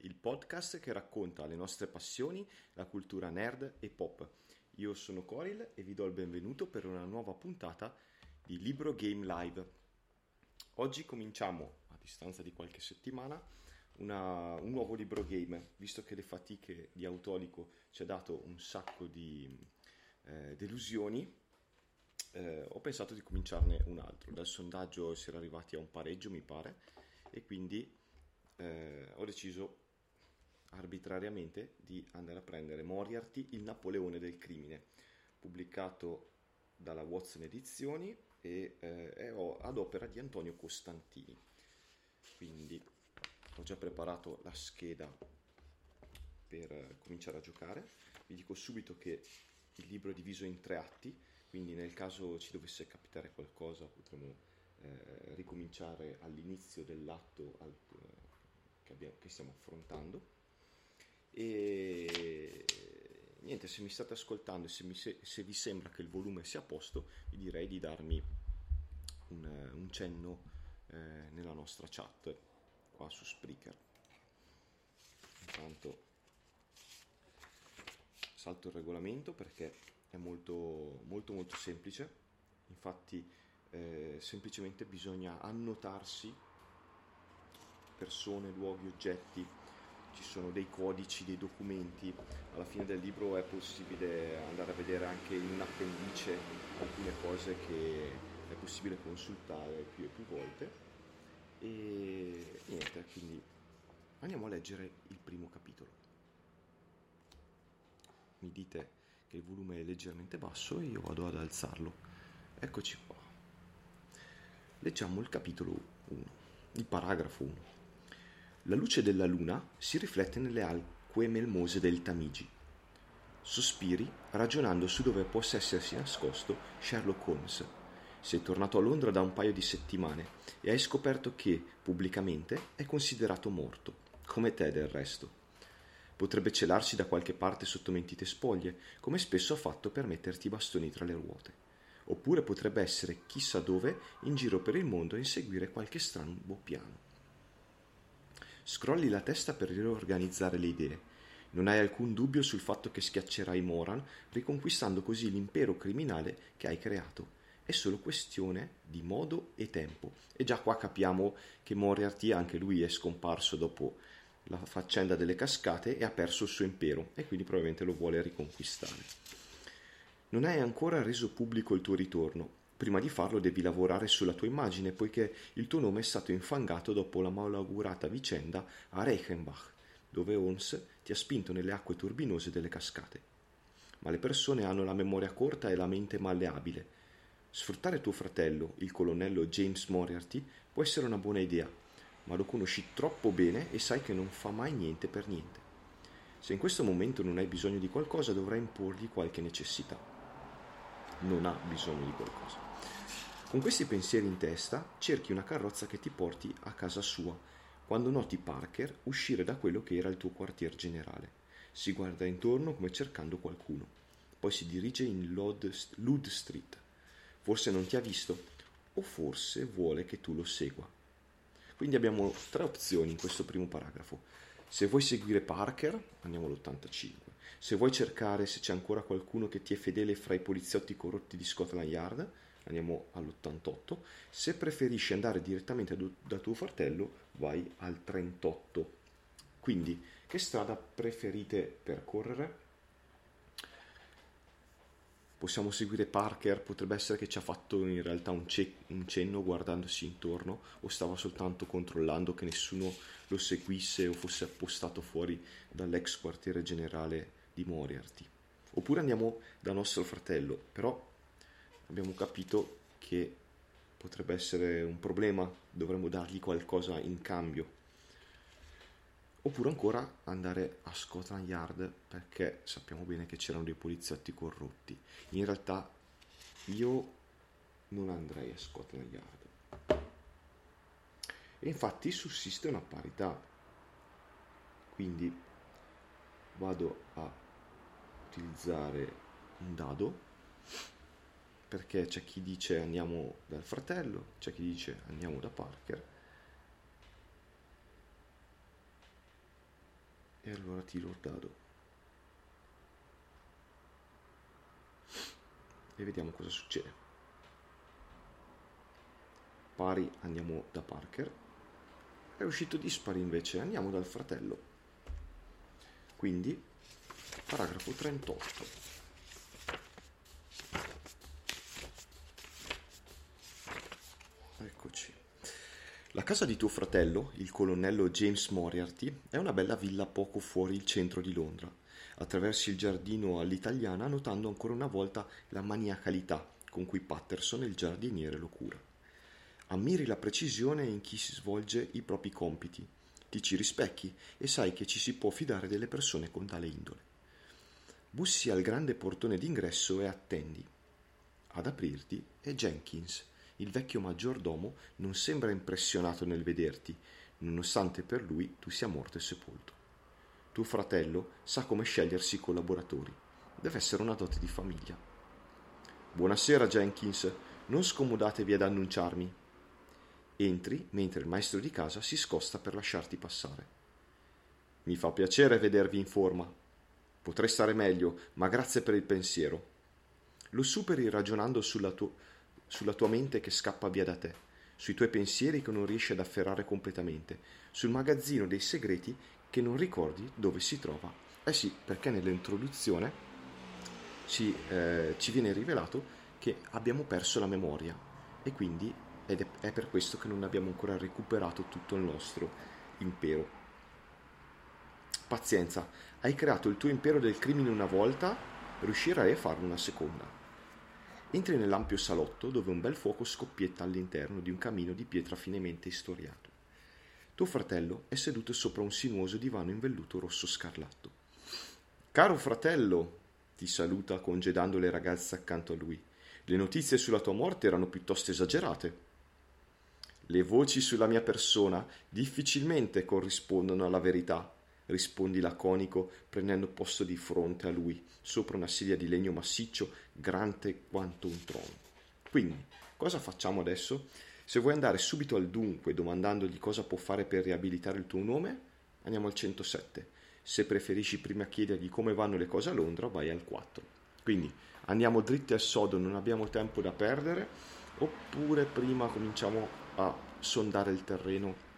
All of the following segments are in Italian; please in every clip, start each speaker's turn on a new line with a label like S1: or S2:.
S1: il podcast che racconta le nostre passioni, la cultura nerd e pop. Io sono Coril e vi do il benvenuto per una nuova puntata di Libro Game Live. Oggi cominciamo, a distanza di qualche settimana, una, un nuovo libro game, visto che le fatiche di Autolico ci ha dato un sacco di eh, delusioni. Eh, ho pensato di cominciarne un altro. Dal sondaggio si era arrivati a un pareggio, mi pare, e quindi eh, ho deciso arbitrariamente di andare a prendere Moriarty, il Napoleone del crimine, pubblicato dalla Watson Edizioni e eh, è ad opera di Antonio Costantini. Quindi ho già preparato la scheda per eh, cominciare a giocare. Vi dico subito che il libro è diviso in tre atti, quindi nel caso ci dovesse capitare qualcosa potremo eh, ricominciare all'inizio dell'atto al, che, abbiamo, che stiamo affrontando. E niente, se mi state ascoltando e se, se, se, vi sembra che il volume sia a posto, vi direi di darmi un, un cenno eh, nella nostra chat qua su Spreaker. Intanto salto il regolamento perché è molto molto molto semplice. Infatti eh, semplicemente bisogna annotarsi persone, luoghi, oggetti, ci sono dei codici, dei documenti, alla fine del libro è possibile andare a vedere anche in un appendice alcune cose che è possibile consultare più e più volte e niente, quindi andiamo a leggere il primo capitolo. Mi dite che il volume è leggermente basso e io vado ad alzarlo. Eccoci qua. Leggiamo il capitolo 1, il paragrafo 1. La luce della luna si riflette nelle acque melmose del Tamigi. Sospiri ragionando su dove possa essersi nascosto Sherlock Holmes. Sei tornato a Londra da un paio di settimane e hai scoperto che, pubblicamente, è considerato morto, come te del resto. Potrebbe celarsi da qualche parte sotto mentite spoglie, come spesso ha fatto per metterti i bastoni tra le ruote oppure potrebbe essere chissà dove in giro per il mondo a inseguire qualche strano piano. Scrolli la testa per riorganizzare le idee. Non hai alcun dubbio sul fatto che schiaccerai Moran, riconquistando così l'impero criminale che hai creato. È solo questione di modo e tempo. E già qua capiamo che Moriarty anche lui è scomparso dopo la faccenda delle cascate e ha perso il suo impero e quindi probabilmente lo vuole riconquistare. Non hai ancora reso pubblico il tuo ritorno. Prima di farlo devi lavorare sulla tua immagine, poiché il tuo nome è stato infangato dopo la malaugurata vicenda a Reichenbach, dove Holmes ti ha spinto nelle acque turbinose delle cascate. Ma le persone hanno la memoria corta e la mente malleabile. Sfruttare tuo fratello, il colonnello James Moriarty, può essere una buona idea, ma lo conosci troppo bene e sai che non fa mai niente per niente. Se in questo momento non hai bisogno di qualcosa, dovrai imporgli qualche necessità non ha bisogno di qualcosa. Con questi pensieri in testa cerchi una carrozza che ti porti a casa sua, quando noti Parker uscire da quello che era il tuo quartier generale. Si guarda intorno come cercando qualcuno, poi si dirige in Lud Street. Forse non ti ha visto, o forse vuole che tu lo segua. Quindi abbiamo tre opzioni in questo primo paragrafo. Se vuoi seguire Parker, andiamo all'85. Se vuoi cercare se c'è ancora qualcuno che ti è fedele fra i poliziotti corrotti di Scotland Yard, andiamo all'88. Se preferisci andare direttamente da tuo fratello, vai al 38. Quindi, che strada preferite percorrere? Possiamo seguire Parker, potrebbe essere che ci ha fatto in realtà un, ce- un cenno guardandosi intorno o stava soltanto controllando che nessuno lo seguisse o fosse appostato fuori dall'ex quartiere generale di Moriarty. Oppure andiamo da nostro fratello, però abbiamo capito che potrebbe essere un problema, dovremmo dargli qualcosa in cambio. Oppure ancora andare a Scotland Yard perché sappiamo bene che c'erano dei poliziotti corrotti. In realtà io non andrei a Scotland Yard. E infatti sussiste una parità. Quindi vado a utilizzare un dado perché c'è chi dice andiamo dal fratello, c'è chi dice andiamo da Parker E allora tiro il dado. E vediamo cosa succede. Pari andiamo da Parker. È uscito dispari invece, andiamo dal fratello. Quindi, paragrafo 38. Eccoci. La casa di tuo fratello, il colonnello James Moriarty, è una bella villa poco fuori il centro di Londra. Attraversi il giardino all'italiana notando ancora una volta la maniacalità con cui Patterson, il giardiniere, lo cura. Ammiri la precisione in chi si svolge i propri compiti, ti ci rispecchi e sai che ci si può fidare delle persone con tale indole. Bussi al grande portone d'ingresso e attendi. Ad aprirti è Jenkins il vecchio maggiordomo non sembra impressionato nel vederti, nonostante per lui tu sia morto e sepolto. Tuo fratello sa come scegliersi i collaboratori. Deve essere una dote di famiglia. Buonasera, Jenkins. Non scomodatevi ad annunciarmi. Entri mentre il maestro di casa si scosta per lasciarti passare. Mi fa piacere vedervi in forma. Potrei stare meglio, ma grazie per il pensiero. Lo superi ragionando sulla tua sulla tua mente che scappa via da te, sui tuoi pensieri che non riesci ad afferrare completamente, sul magazzino dei segreti che non ricordi dove si trova. Eh sì, perché nell'introduzione ci, eh, ci viene rivelato che abbiamo perso la memoria e quindi ed è, è per questo che non abbiamo ancora recuperato tutto il nostro impero. Pazienza, hai creato il tuo impero del crimine una volta, riuscirai a farlo una seconda. Entri nell'ampio salotto dove un bel fuoco scoppietta all'interno di un camino di pietra finemente istoriato. Tuo fratello è seduto sopra un sinuoso divano in velluto rosso scarlatto. Caro fratello, ti saluta congedando le ragazze accanto a lui. Le notizie sulla tua morte erano piuttosto esagerate. Le voci sulla mia persona difficilmente corrispondono alla verità, rispondi laconico prendendo posto di fronte a lui, sopra una sedia di legno massiccio, grande quanto un trono. Quindi, cosa facciamo adesso? Se vuoi andare subito al dunque domandandogli cosa può fare per riabilitare il tuo nome, andiamo al 107. Se preferisci prima chiedergli come vanno le cose a Londra, vai al 4. Quindi andiamo dritti al sodo, non abbiamo tempo da perdere, oppure prima cominciamo a sondare il terreno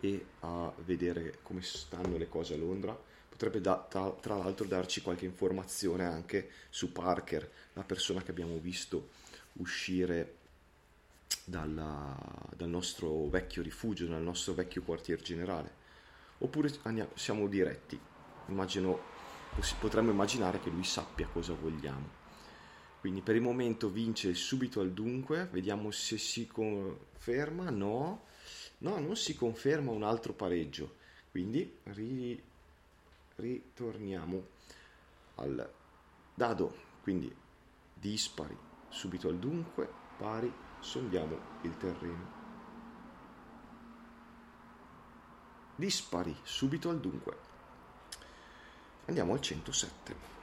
S1: e a vedere come stanno le cose a Londra. Potrebbe da, tra, tra, l'altro darci qualche informazione anche su Parker, la persona che abbiamo visto uscire dalla, dal nostro vecchio rifugio, dal nostro vecchio quartier generale. Oppure andiamo, siamo diretti. Immagino, potremmo immaginare che lui sappia cosa vogliamo. Quindi per il momento vince subito al dunque, vediamo se si conferma, no, No, non si conferma un altro pareggio. Quindi ri, ritorniamo al dado. Quindi dispari subito al dunque, pari, sondiamo il terreno. Dispari subito al dunque. Andiamo al 107.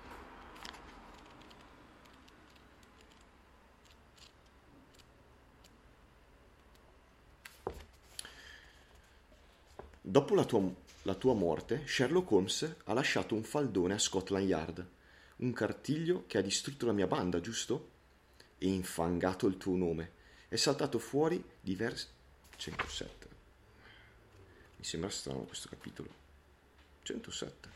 S1: Dopo la tua, la tua morte, Sherlock Holmes ha lasciato un faldone a Scotland Yard, un cartiglio che ha distrutto la mia banda, giusto? E infangato il tuo nome. È saltato fuori diversi... 107. Mi sembra strano questo capitolo. 107.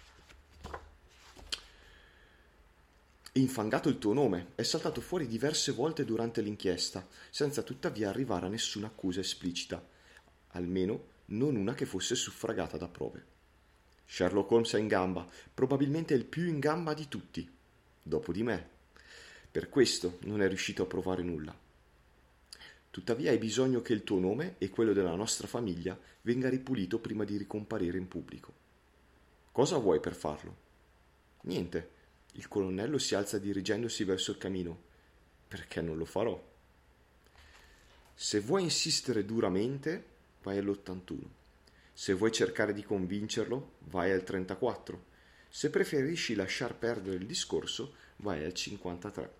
S1: Infangato il tuo nome, è saltato fuori diverse volte durante l'inchiesta, senza tuttavia arrivare a nessuna accusa esplicita. Almeno non una che fosse suffragata da prove. Sherlock Holmes è in gamba, probabilmente il più in gamba di tutti, dopo di me. Per questo non è riuscito a provare nulla. Tuttavia hai bisogno che il tuo nome e quello della nostra famiglia venga ripulito prima di ricomparire in pubblico. Cosa vuoi per farlo? Niente. Il colonnello si alza dirigendosi verso il camino. Perché non lo farò? Se vuoi insistere duramente, vai all'81. Se vuoi cercare di convincerlo, vai al 34. Se preferisci lasciar perdere il discorso, vai al 53.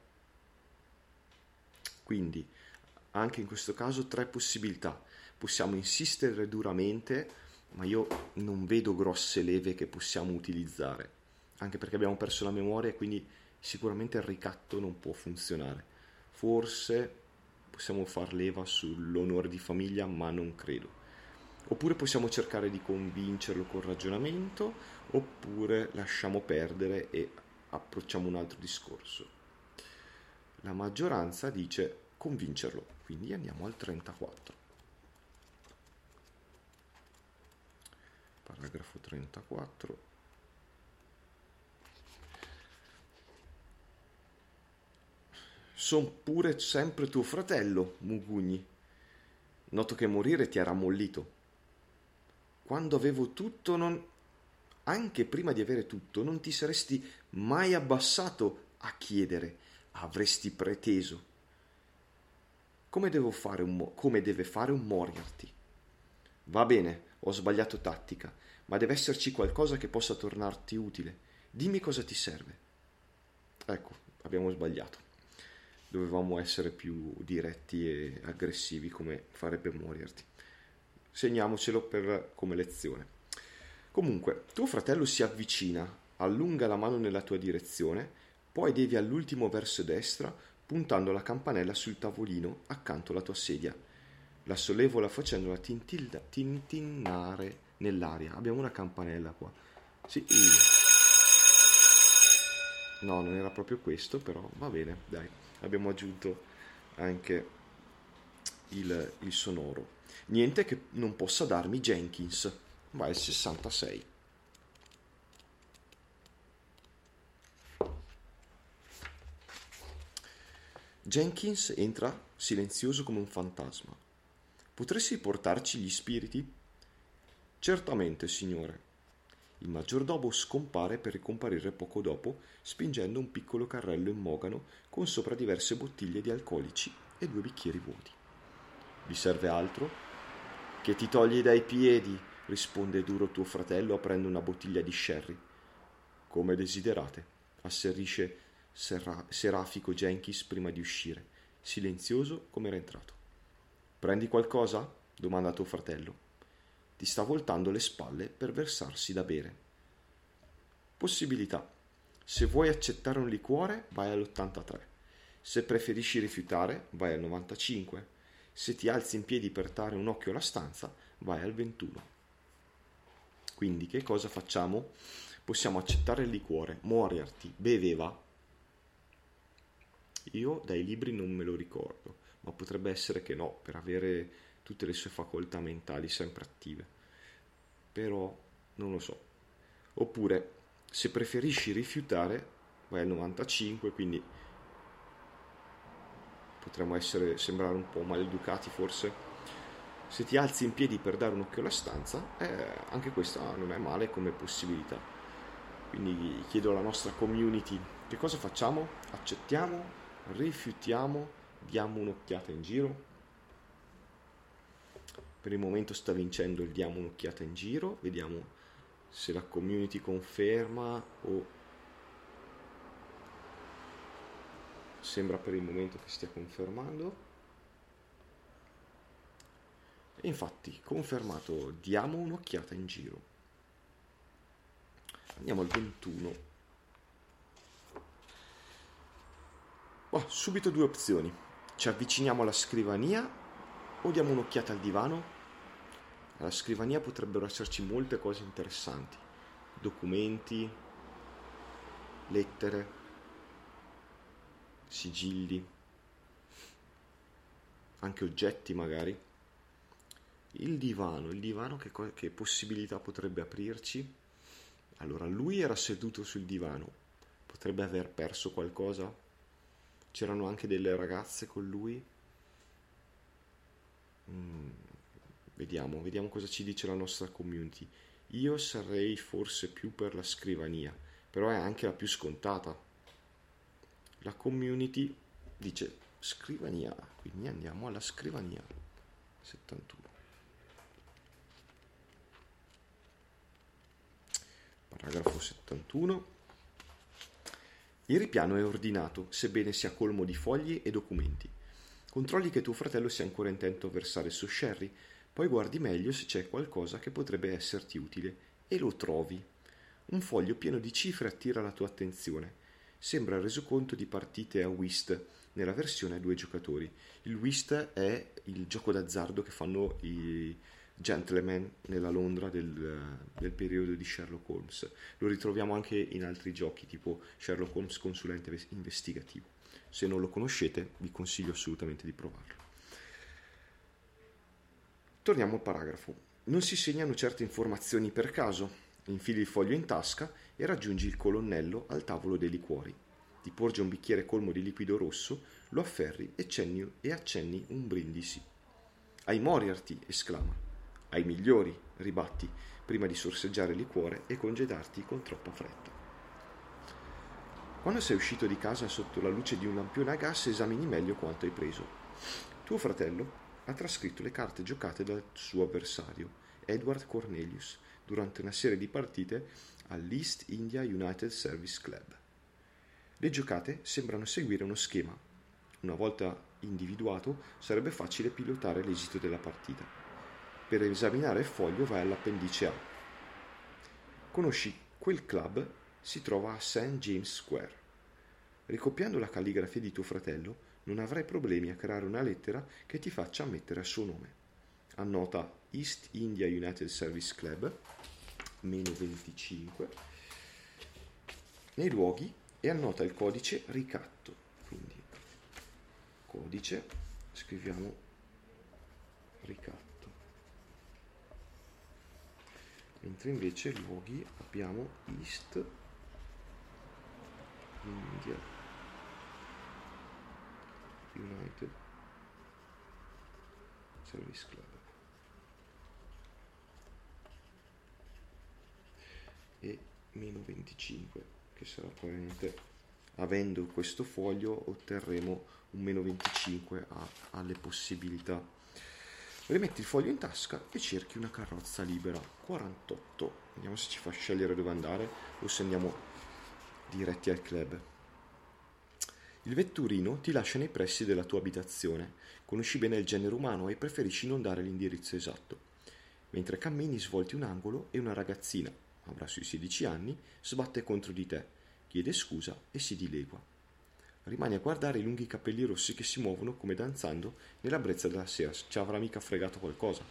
S1: Quindi, anche in questo caso, tre possibilità. Possiamo insistere duramente ma io non vedo grosse leve che possiamo utilizzare, anche perché abbiamo perso la memoria e quindi sicuramente il ricatto non può funzionare. Forse possiamo far leva sull'onore di famiglia, ma non credo. Oppure possiamo cercare di convincerlo col ragionamento, oppure lasciamo perdere e approcciamo un altro discorso. La maggioranza dice convincerlo, quindi andiamo al 34. Paragrafo 34. Son pure sempre tuo fratello, Mugugni. Noto che morire ti ha rammollito quando avevo tutto non... Anche prima di avere tutto non ti saresti mai abbassato a chiedere, avresti preteso. Come, devo fare un, come deve fare un Moriarty? Va bene, ho sbagliato tattica, ma deve esserci qualcosa che possa tornarti utile. Dimmi cosa ti serve. Ecco, abbiamo sbagliato. Dovevamo essere più diretti e aggressivi come farebbe Moriarty segniamocelo per, come lezione. Comunque, tuo fratello si avvicina, allunga la mano nella tua direzione, poi devi all'ultimo verso destra, puntando la campanella sul tavolino accanto alla tua sedia. La sollevola facendola tintilda, tintinnare nell'aria. Abbiamo una campanella qua. Sì. No, non era proprio questo, però va bene, dai. Abbiamo aggiunto anche il, il sonoro. Niente che non possa darmi Jenkins. Va il 66. Jenkins entra silenzioso come un fantasma. Potresti portarci gli spiriti? Certamente, signore. Il maggiordomo scompare per ricomparire poco dopo, spingendo un piccolo carrello in mogano con sopra diverse bottiglie di alcolici e due bicchieri vuoti. Vi serve altro? Che ti togli dai piedi, risponde duro tuo fratello aprendo una bottiglia di sherry. Come desiderate, asserisce Serra- Serafico Jenkins prima di uscire, silenzioso come era entrato. Prendi qualcosa? domanda tuo fratello. Ti sta voltando le spalle per versarsi da bere. Possibilità. Se vuoi accettare un liquore, vai all'83. Se preferisci rifiutare, vai al 95 se ti alzi in piedi per dare un occhio alla stanza, vai al 21. Quindi che cosa facciamo? Possiamo accettare il liquore. Moriarty beveva? Io dai libri non me lo ricordo, ma potrebbe essere che no, per avere tutte le sue facoltà mentali sempre attive. Però non lo so. Oppure, se preferisci rifiutare, vai al 95, quindi potremmo essere, sembrare un po' maleducati forse. Se ti alzi in piedi per dare un occhio alla stanza, eh, anche questa non è male come possibilità. Quindi chiedo alla nostra community che cosa facciamo? Accettiamo? Rifiutiamo? Diamo un'occhiata in giro? Per il momento sta vincendo il diamo un'occhiata in giro, vediamo se la community conferma o sembra per il momento che stia confermando. E infatti, confermato, diamo un'occhiata in giro. Andiamo al 21. Oh, subito due opzioni. Ci avviciniamo alla scrivania o diamo un'occhiata al divano? Alla scrivania potrebbero esserci molte cose interessanti. Documenti, lettere, sigilli, anche oggetti magari. Il divano, il divano che, che possibilità potrebbe aprirci? Allora, lui era seduto sul divano, potrebbe aver perso qualcosa? C'erano anche delle ragazze con lui? Mm, vediamo, vediamo cosa ci dice la nostra community. Io sarei forse più per la scrivania, però è anche la più scontata la community dice scrivania, quindi andiamo alla scrivania 71. Paragrafo 71. Il ripiano è ordinato, sebbene sia colmo di fogli e documenti. Controlli che tuo fratello sia ancora intento a versare su Sherry, Poi guardi meglio se c'è qualcosa che potrebbe esserti utile e lo trovi. Un foglio pieno di cifre attira la tua attenzione. Sembra il resoconto di partite a whist nella versione a due giocatori. Il whist è il gioco d'azzardo che fanno i gentleman nella Londra del, del, periodo di Sherlock Holmes. Lo ritroviamo anche in altri giochi tipo Sherlock Holmes consulente investigativo. Se non lo conoscete vi consiglio assolutamente di provarlo. Torniamo al paragrafo. Non si segnano certe informazioni per caso. Infili il foglio in tasca e raggiungi il colonnello al tavolo dei liquori. Ti porge un bicchiere colmo di liquido rosso, lo afferri e accenni, e accenni un brindisi. Ai Moriarty, esclama. Ai migliori, ribatti, prima di sorseggiare il liquore e congedarti con troppa fretta. Quando sei uscito di casa sotto la luce di un lampione a gas esamini meglio quanto hai preso. Tuo fratello ha trascritto le carte giocate dal suo avversario, Edward Cornelius, durante una serie di partite all'East India United Service Club. Le giocate sembrano seguire uno schema. Una volta individuato sarebbe facile pilotare l'esito della partita. Per esaminare il foglio vai all'appendice A. Conosci quel club si trova a St. James Square. Ricopiando la calligrafia di tuo fratello, non avrai problemi a creare una lettera che ti faccia ammettere il suo nome. Annota East India United Service Club, meno 25, nei luoghi e annota il codice ricatto. Quindi codice, scriviamo ricatto. Mentre invece luoghi abbiamo East India. United. Service Club. E meno 25 che sarà probabilmente avendo questo foglio otterremo un meno 25 a, alle possibilità. Rimetti il foglio in tasca e cerchi una carrozza libera. 48 vediamo se ci fa scegliere dove andare o se andiamo diretti al club il vetturino ti lascia nei pressi della tua abitazione, conosci bene il genere umano e preferisci non dare l'indirizzo esatto. Mentre cammini svolti un angolo e una ragazzina, avrà sui 16 anni, sbatte contro di te, chiede scusa e si dilegua. Rimani a guardare i lunghi capelli rossi che si muovono come danzando nella brezza della sera, ci avrà mica fregato qualcosa.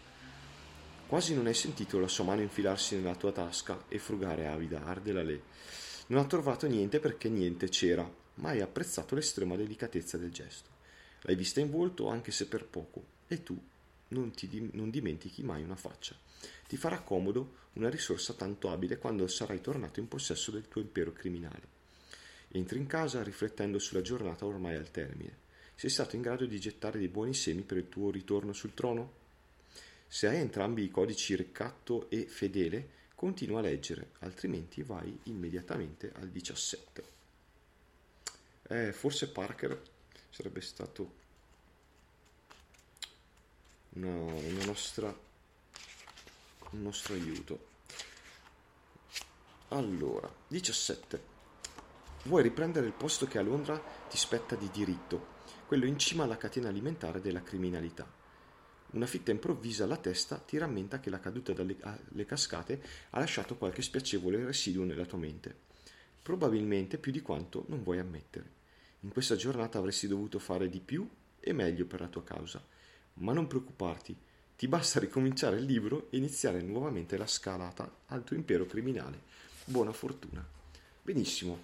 S1: Quasi non hai sentito la sua mano infilarsi nella tua tasca e frugare avida, arde la le. Non ha trovato niente perché niente c'era, ma hai apprezzato l'estrema delicatezza del gesto. L'hai vista in volto anche se per poco, e tu non, ti, non dimentichi mai una faccia. Ti farà comodo una risorsa tanto abile quando sarai tornato in possesso del tuo impero criminale. Entri in casa riflettendo sulla giornata ormai al termine. Sei stato in grado di gettare dei buoni semi per il tuo ritorno sul trono? Se hai entrambi i codici ricatto e fedele, continua a leggere, altrimenti vai immediatamente al 17. Eh, forse Parker sarebbe stato una, una nostra, un nostro aiuto. Allora, 17. Vuoi riprendere il posto che a Londra ti spetta di diritto, quello in cima alla catena alimentare della criminalità. Una fitta improvvisa alla testa ti rammenta che la caduta dalle cascate ha lasciato qualche spiacevole residuo nella tua mente, probabilmente più di quanto non vuoi ammettere. In questa giornata avresti dovuto fare di più e meglio per la tua causa. Ma non preoccuparti, ti basta ricominciare il libro e iniziare nuovamente la scalata al tuo impero criminale. Buona fortuna. Benissimo,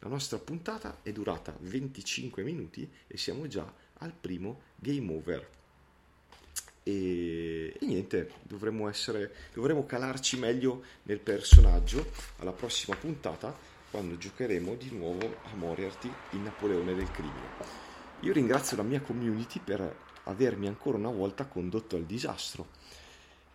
S1: la nostra puntata è durata 25 minuti e siamo già al primo game over. E, e niente, dovremmo, essere, dovremmo calarci meglio nel personaggio alla prossima puntata quando giocheremo di nuovo a Moriarty il Napoleone del crimine. Io ringrazio la mia community per avermi ancora una volta condotto al disastro,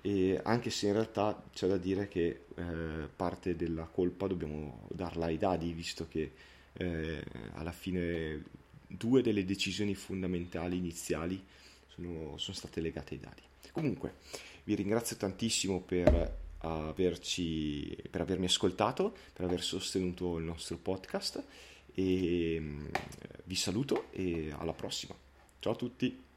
S1: e anche se in realtà c'è da dire che eh, parte della colpa dobbiamo darla ai dadi, visto che eh, alla fine due delle decisioni fondamentali iniziali sono, sono state legate ai dadi. Comunque, vi ringrazio tantissimo per averci, per avermi ascoltato, per aver sostenuto il nostro podcast e mm, vi saluto e alla prossima. Ciao a tutti!